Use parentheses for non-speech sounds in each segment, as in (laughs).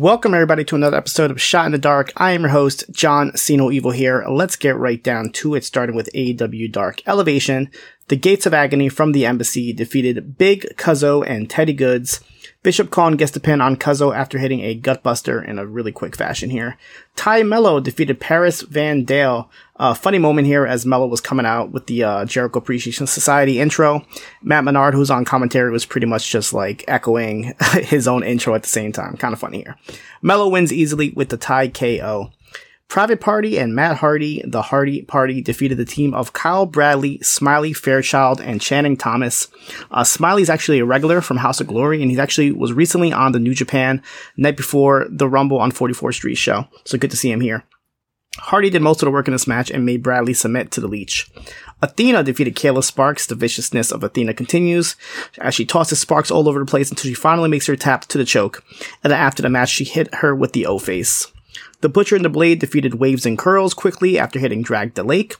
Welcome everybody to another episode of Shot in the Dark. I am your host, John Siino Evil here. Let's get right down to it, starting with AEW Dark Elevation. The Gates of Agony from the Embassy defeated Big Cuzzo and Teddy Goods. Bishop Kaun gets the pin on Cuzzo after hitting a gutbuster in a really quick fashion here. Tay Melo defeated Paris Van Dale. Uh, funny moment here as Melo was coming out with the uh, Jericho Appreciation Society intro. Matt Menard, who's on commentary, was pretty much just like echoing (laughs) his own intro at the same time. Kind of funny here. Melo wins easily with the TayKO. Private Party and Matt Hardy, the Hardy Party, defeated the team of Kyle Bradley, Smiley Fairchild, and Channing Thomas. Uh, Smiley's actually a regular from House of Glory, and he actually was recently on the New Japan night before the Rumble on 44th Street show. So good to see him here. Hardy did most of the work in this match and made Bradley submit to the leech. Athena defeated Kayla Sparks. The viciousness of Athena continues as she tosses Sparks all over the place until she finally makes her tap to the choke. And after the match, she hit her with the O face. The Butcher and the Blade defeated Waves and Curls quickly after hitting Drag the Lake.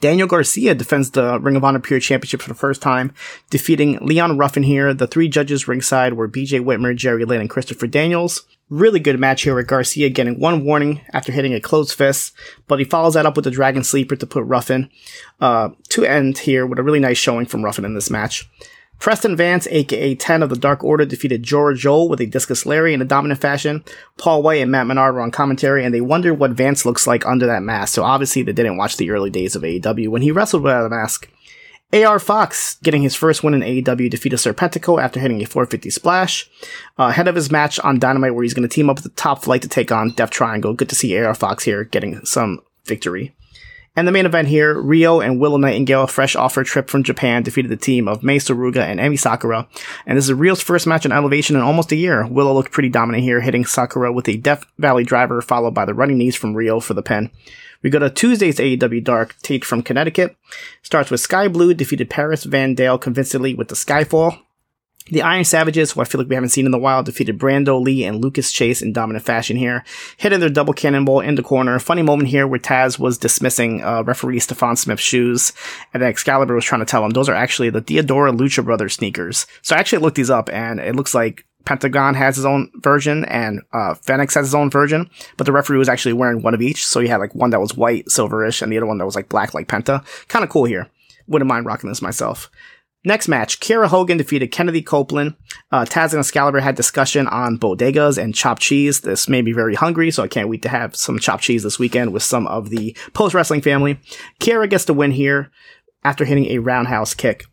Daniel Garcia defends the Ring of Honor Pure Championship for the first time, defeating Leon Ruffin here. The three judges ringside were BJ Whitmer, Jerry Lynn, and Christopher Daniels. Really good match here with Garcia getting one warning after hitting a closed fist, but he follows that up with a Dragon Sleeper to put Ruffin uh, to end here with a really nice showing from Ruffin in this match. Preston Vance, aka 10 of the Dark Order, defeated George Joel with a discus lariat in a dominant fashion. Paul White and Matt Menard were on commentary, and they wondered what Vance looks like under that mask. So obviously they didn't watch the early days of AEW when he wrestled without a mask. AR Fox, getting his first win in AEW, defeated Serpentico after hitting a 450 splash. Uh, ahead of his match on Dynamite, where he's going to team up with the top flight to take on Death Triangle. Good to see AR Fox here getting some victory. And the main event here, Rio and Willow Nightingale, fresh off her trip from Japan, defeated the team of Mei Suruga and Emi Sakura. And this is Rio's first match in Elevation in almost a year. Willow looked pretty dominant here, hitting Sakura with a Death Valley driver, followed by the running knees from Rio for the pin. We go to Tuesday's AEW Dark, Tate from Connecticut. Starts with Sky Blue, defeated Paris Van Dale convincingly with the Skyfall. The Iron Savages, who I feel like we haven't seen in the wild, defeated Brando Lee and Lucas Chase in dominant fashion here, hitting their double cannonball in the corner. Funny moment here where Taz was dismissing uh, referee Stefan Smith's shoes, and then Excalibur was trying to tell him those are actually the Diadora Lucha Brothers sneakers. So I actually looked these up, and it looks like Pentagon has his own version and uh, Fenix has his own version, but the referee was actually wearing one of each. So he had like one that was white, silverish, and the other one that was like black, like Penta. Kind of cool here. Wouldn't mind rocking this myself. Next match, Kiera Hogan defeated Kennedy Copeland. Uh, Taz and Excalibur had discussion on bodegas and chopped cheese. This made me very hungry, so I can't wait to have some chopped cheese this weekend with some of the post wrestling family. Kiera gets the win here after hitting a roundhouse kick.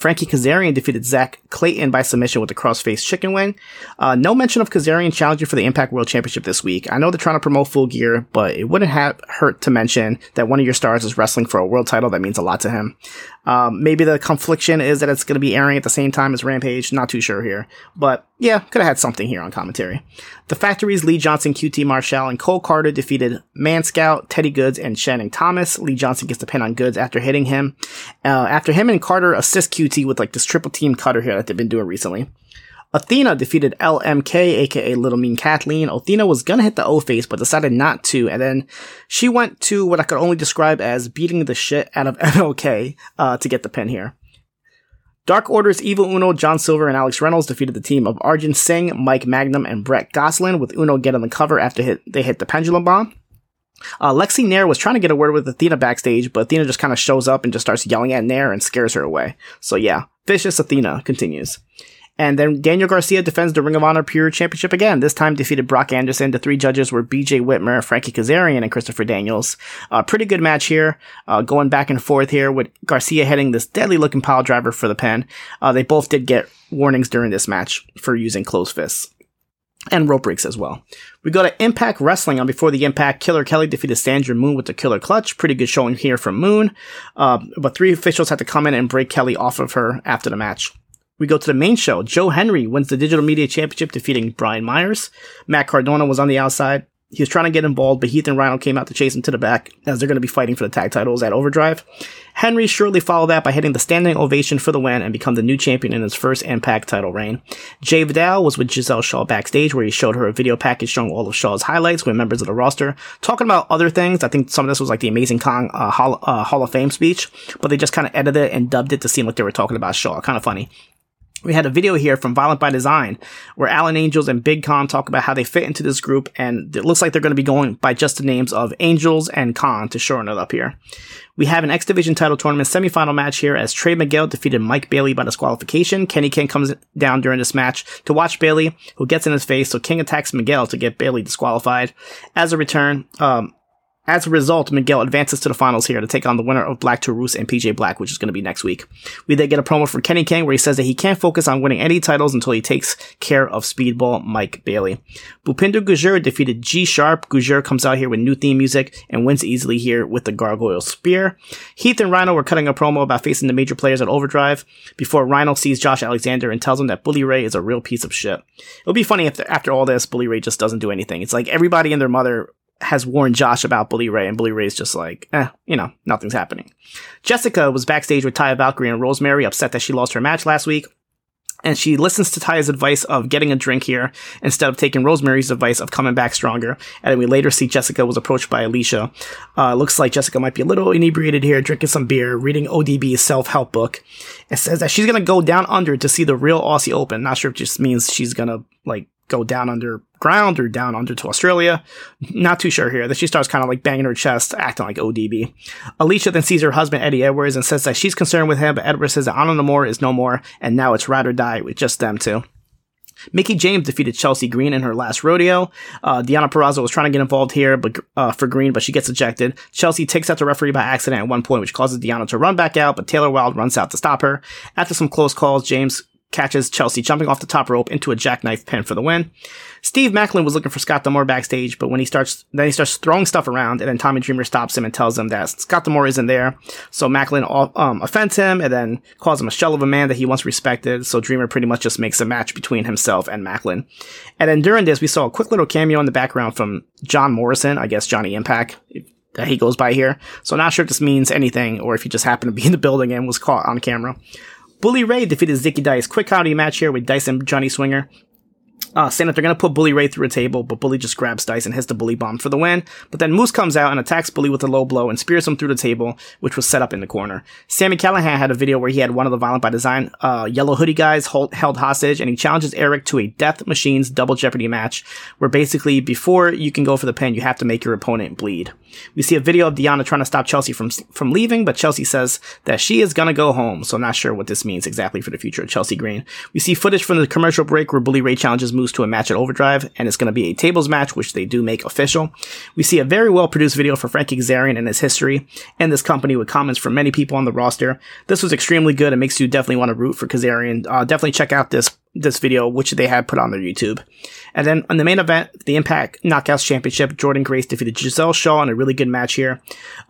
Frankie Kazarian defeated Zach Clayton by submission with the crossface chicken wing. Uh, no mention of Kazarian challenging for the Impact World Championship this week. I know they're trying to promote full gear, but it wouldn't have hurt to mention that one of your stars is wrestling for a world title. That means a lot to him. Um, maybe the confliction is that it's going to be airing at the same time as Rampage. Not too sure here, but yeah, could have had something here on commentary. The Factories, Lee Johnson, QT Marshall, and Cole Carter defeated Man Scout, Teddy Goods, and Shannon Thomas. Lee Johnson gets the pin on Goods after hitting him. Uh, after him and Carter assist QT with like this triple team cutter here that they've been doing recently. Athena defeated LMK, aka Little Mean Kathleen. Athena was gonna hit the O face, but decided not to, and then she went to what I could only describe as beating the shit out of (laughs) MLK uh, to get the pin here. Dark Order's Evil Uno, John Silver, and Alex Reynolds defeated the team of Arjun Singh, Mike Magnum, and Brett Gosselin, with Uno getting the cover after hit, they hit the pendulum bomb. Uh, Lexi Nair was trying to get a word with Athena backstage, but Athena just kind of shows up and just starts yelling at Nair and scares her away. So yeah, vicious Athena continues. And then Daniel Garcia defends the Ring of Honor Pure Championship again. This time defeated Brock Anderson. The three judges were BJ Whitmer, Frankie Kazarian, and Christopher Daniels. Uh, pretty good match here. Uh, going back and forth here with Garcia heading this deadly looking pile driver for the pin. Uh, they both did get warnings during this match for using closed fists. And rope breaks as well. We go to Impact Wrestling on Before the Impact. Killer Kelly defeated Sandra Moon with the Killer Clutch. Pretty good showing here from Moon. Uh, but three officials had to come in and break Kelly off of her after the match. We go to the main show. Joe Hendry wins the Digital Media Championship, defeating Brian Myers. Matt Cardona was on the outside. He was trying to get involved, but Heath and Rhino came out to chase him to the back as they're going to be fighting for the tag titles at Overdrive. Hendry shortly followed that by hitting the standing ovation for the win and become the new champion in his first Impact title reign. Jay Vidal was with Gisele Shaw backstage where he showed her a video package showing all of Shaw's highlights with members of the roster, talking about other things. I think some of this was like the Amazing Kong uh, Hall, uh, Hall of Fame speech, but they just kind of edited it and dubbed it to seem like they were talking about Shaw. Kind of funny. We had a video here from Violent by Design where Alan Angels and Big Kon talk about how they fit into this group, and it looks like they're going to be going by just the names of Angels and Kon to shorten it up here. We have an X Division title tournament semifinal match here as Trey Miguel defeated Mike Bailey by disqualification. Kenny King comes down during this match to watch Bailey, who gets in his face, so King attacks Miguel to get Bailey disqualified. As a return, um, as a result, Miguel advances to the finals here to take on the winner of Black Taurus and PJ Black, which is going to be next week. We then get a promo from Kenny King where he says that he can't focus on winning any titles until he takes care of Speedball Mike Bailey. Bhupinder Gujjar defeated G Sharp. Gujjar comes out here with new theme music and wins easily here with the Gargoyle Spear. Heath and Rhino were cutting a promo about facing the major players at Overdrive before Rhino sees Josh Alexander and tells him that Bully Ray is a real piece of shit. It would be funny if after all this, Bully Ray just doesn't do anything. It's like everybody and their mother has warned Josh about Bully Ray, and Bully Ray's just like, eh, you know, nothing's happening. Jessicka was backstage with Taya Valkyrie and Rosemary, upset that she lost her match last week. And she listens to Taya's advice of getting a drink here instead of taking Rosemary's advice of coming back stronger. And then we later see Jessicka was approached by Alisha. Uh, looks like Jessicka might be a little inebriated here, drinking some beer, reading ODB's self-help book. It says that she's gonna go down under to see the real Aussie Open. Not sure if it just means she's gonna, like, go down underground or down under to Australia. Not too sure here. That she starts kind of like banging her chest, acting like ODB. Alisha then sees her husband Eddie Edwards and says that she's concerned with him, but Edwards says that Honor No More is no more, and now it's ride or die with just them two. Mickie James defeated Chelsea Green in her last rodeo. Uh, Purrazzo was trying to get involved here, but uh, for Green, but she gets ejected. Chelsea takes out the referee by accident at one point, which causes Deonna to run back out, but Taylor Wilde runs out to stop her. After some close calls, James catches Chelsea jumping off the top rope into a jackknife pin for the win. Steve Maclin was looking for Scott D'Amore backstage, but when he starts, then he starts throwing stuff around, and then Tommy Dreamer stops him and tells him that Scott D'Amore isn't there. So Maclin um, offends him and then calls him a shell of a man that he once respected. So Dreamer pretty much just makes a match between himself and Maclin. And then during this, we saw a quick little cameo in the background from John Morrison, I guess Johnny Impact. That he goes by here. So not sure if this means anything or if he just happened to be in the building and was caught on camera. Bully Ray defeated Zicky Dice. Quick comedy match here with Dice and Johnny Swinger uh, saying that they're going to put Bully Ray through a table, but Bully just grabs Dice and hits the Bully Bomb for the win. But then Moose comes out and attacks Bully with a low blow and spears him through the table, which was set up in the corner. Sami Callihan had a video where he had one of the Violent by Design uh, yellow hoodie guys hold, held hostage, and he challenges Eric to a Death Machines double Jeopardy match, where basically before you can go for the pin, you have to make your opponent bleed. We see a video of Deonna trying to stop Chelsea from from leaving, but Chelsea says that she is gonna go home. So I'm not sure what this means exactly for the future of Chelsea Green. We see footage from the commercial break where Bully Ray challenges Moose to a match at Overdrive Overdrive, and it's going to be a tables match, which they do make official. We see a very well produced video for Frankie Kazarian and his history and this company with comments from many people on the roster. This was extremely good. It makes you definitely want to root for Kazarian. Uh, definitely check out this this video, which they had put on their YouTube. And then on the main event, the Impact Knockouts Championship, Jordynne Grace defeated Gisele Shaw in a really good match here,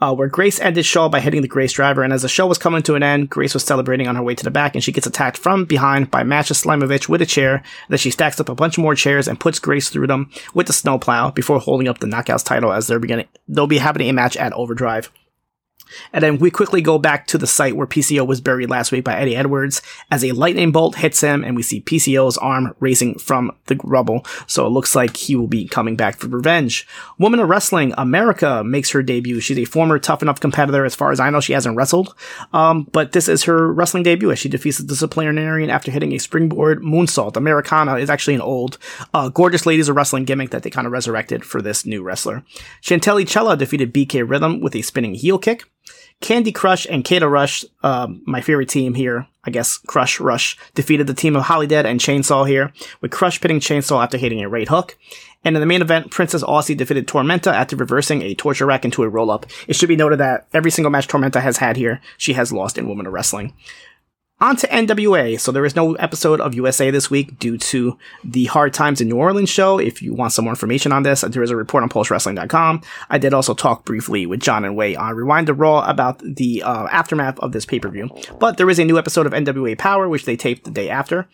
uh, where Grace ended Shaw by hitting the Grace driver. And as the show was coming to an end, Grace was celebrating on her way to the back, and she gets attacked from behind by Masha Slamovich with a chair. Then she stacks up a bunch more chairs and puts Grace through them with the snowplow before holding up the Knockouts title as they're beginning. They'll be having a match at Overdrive. And then we quickly go back to the site where PCO was buried last week by Eddie Edwards as a lightning bolt hits him and we see PCO's arm raising from the rubble. So it looks like he will be coming back for revenge. Woman of Wrestling America makes her debut. She's a former tough enough competitor. As far as I know, she hasn't wrestled. Um, but this is her wrestling debut as she defeats the disciplinarian after hitting a springboard moonsault. Americana is actually an old, uh, gorgeous ladies of wrestling gimmick that they kind of resurrected for this new wrestler. Chantelly Cella defeated BK Rhythm with a spinning heel kick. Candy Crush and Kato Rush, um, my favorite team here, I guess Crush Rush, defeated the team of Holidead and Chainsaw here, with Crush pitting Chainsaw after hitting a raid hook. And in the main event, Princess Aussie defeated Tormenta after reversing a torture rack into a roll up. It should be noted that every single match Tormenta has had here, she has lost in Women of Wrestling. On to NWA. So there is no episode of USA this week due to the Hard Times in New Orleans show. If you want some more information on this, there is a report on POSTWrestling.com. I did also talk briefly with John and Wai on Rewind to Raw about the uh, aftermath of this pay-per-view. But there is a new episode of NWA Powerrr, which they taped the day after.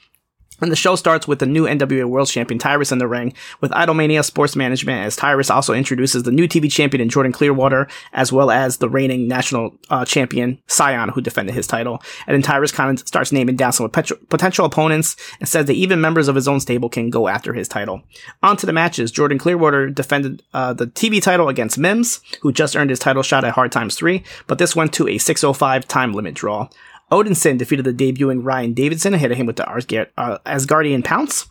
And the show starts with the new NWA World Champion Tyrus in the ring with Idolmania Sports Management as Tyrus also introduces the new TV champion in Jordan Clearwater as well as the reigning national uh, champion Cyon who defended his title. And then Tyrus kind of starts naming down some potential opponents and says that even members of his own stable can go after his title. On to the matches. Jordan Clearwater defended uh, the TV title against Mims, who just earned his title shot at Hard Times 3, but this went to a 605 time limit draw. Odinson defeated the debuting Ryan Davidson, hitting him with the uh, Asgardian Pounce.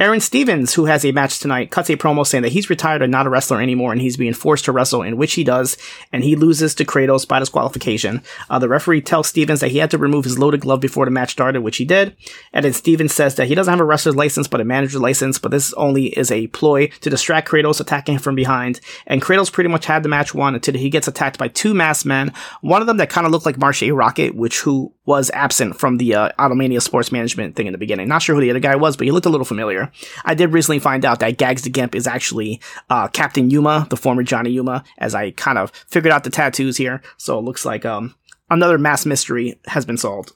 Aron Stevens, who has a match tonight, cuts a promo saying that he's retired and not a wrestler anymore and he's being forced to wrestle, in which he does, and he loses to Kratos by disqualification. Uh, the referee tells Stevens that he had to remove his loaded glove before the match started, which he did. And then Stevens says that he doesn't have a wrestler's license, but a manager's license, but this only is a ploy to distract Kratos, attacking him from behind. And Kratos pretty much had the match won until he gets attacked by two masked men, one of them that kind of looked like Marshe Rocket, which who was absent from the uh, Idolmania sports management thing in the beginning. Not sure who the other guy was, but he looked a little familiar. I did recently find out that Gags the Gimp is actually uh, Captain Yuma, the former Johnny Yuma, as I kind of figured out the tattoos here. So it looks like um, another mass mystery has been solved.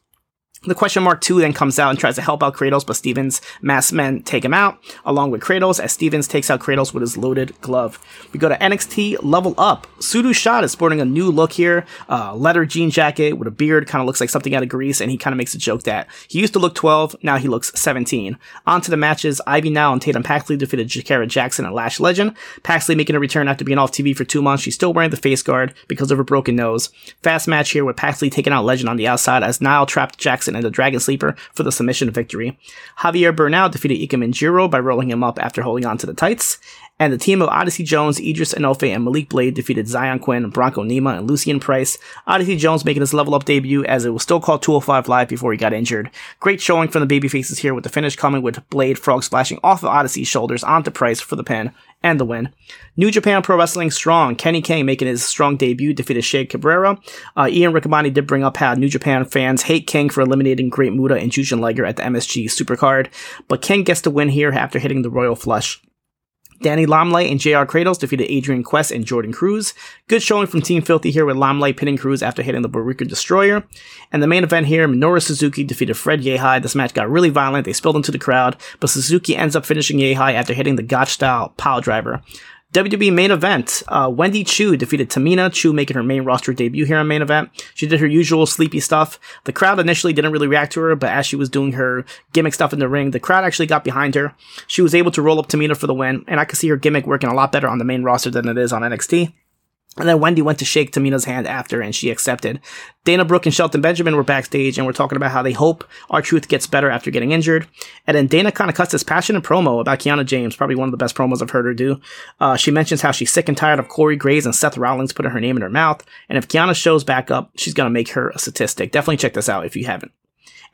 The question mark two then comes out and tries to help out Kratos, but Stevens' masked men take him out, along with Kratos, as Stevens takes out Kratos with his loaded glove. We go to NXT Level Up. Sudu Shah is sporting a new look here, uh, leather jean jacket with a beard, kind of looks like something out of Grease, and he kind of makes a joke that he used to look 12, now he looks 17. On to the matches, Ivy Nile and Tatum Paxley defeated Jakara Jackson and Lash Legend. Paxley making a return after being off TV for two months. She's still wearing the face guard because of her broken nose. Fast match here with Paxley taking out Legend on the outside as Nile trapped Jackson in the Dragon Sleeper for the submission victory. Javier Bernal defeated Jiro by rolling him up after holding on to the tights. And the team of Odyssey Jones, Idris Enofe, and Malik Blade defeated Xyon Quinn, Bronco Nima, and Lucian Price. Odyssey Jones making his level up debut as it was still called 205 Live before he got injured. Great showing from the babyfaces here with the finish coming with Blade frog splashing off of Odyssey's shoulders onto Price for the pin and the win. New Japan Pro Wrestling Strong, Kenny King making his strong debut, defeated Che Cabrera. Uh, Ian Riccaboni did bring up how New Japan fans hate King for eliminating Great Muta and Jushin Liger at the MSG Supercard, but King gets the win here after hitting the Royal Flush. Danny Limelight and JR Kratos defeated Adrian Quest and Jordan Cruz. Good showing from Team Filthy here with Limelight pinning Cruz after hitting the Barika Destroyer. And the main event here, Minoru Suzuki defeated Fred Yehi. This match got really violent. They spilled into the crowd, but Suzuki ends up finishing Yehi after hitting the Gotch style pile driver. WWE main event, uh, Wendy Choo defeated Tamina, Choo making her main roster debut here on main event. She did her usual sleepy stuff. The crowd initially didn't really react to her, but as she was doing her gimmick stuff in the ring, the crowd actually got behind her. She was able to roll up Tamina for the win, and I could see her gimmick working a lot better on the main roster than it is on NXT. And then Wendy went to shake Tamina's hand after, and she accepted. Dana Brooke and Shelton Benjamin were backstage, and we're talking about how they hope R-Truth gets better after getting injured. And then Dana kind of cuts this passionate promo about Kiana James, probably one of the best promos I've heard her do. Uh, she mentions how she's sick and tired of Corey Graves and Seth Rollins putting her name in her mouth, and if Kiana shows back up, she's gonna make her a statistic. Definitely check this out if you haven't.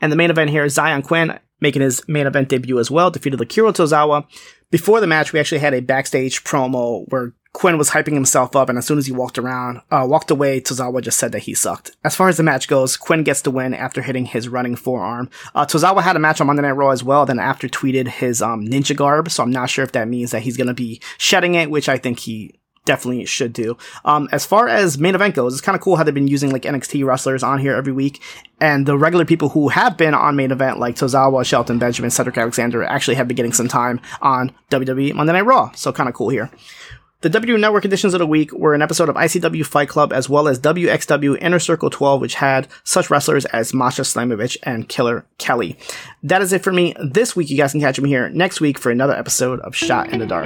And the main event here is Xyon Quinn making his main event debut as well, defeated Akira Tozawa. Before the match, we actually had a backstage promo where Quinn was hyping himself up, and as soon as he walked around, uh, walked away, Tozawa just said that he sucked. As far as the match goes, Quinn gets the win after hitting his running forearm. Uh, Tozawa had a match on Monday Night Raw as well, then after tweeted his um, ninja garb, so I'm not sure if that means that he's gonna be shedding it, which I think he definitely should do. Um, as far as main event goes, it's kind of cool how they've been using like NXT wrestlers on here every week, and the regular people who have been on main event, like Tozawa, Shelton Benjamin, Cedric Alexander, actually have been getting some time on WWE Monday Night Raw. So kind of cool here. The W Network editions of the week were an episode of ICW Fight Club as well as WXW Inner Circle 12, which had such wrestlers as Masha Slamovich and Killer Kelly. That is it for me this week. You guys can catch me here next week for another episode of Shot in the Dark.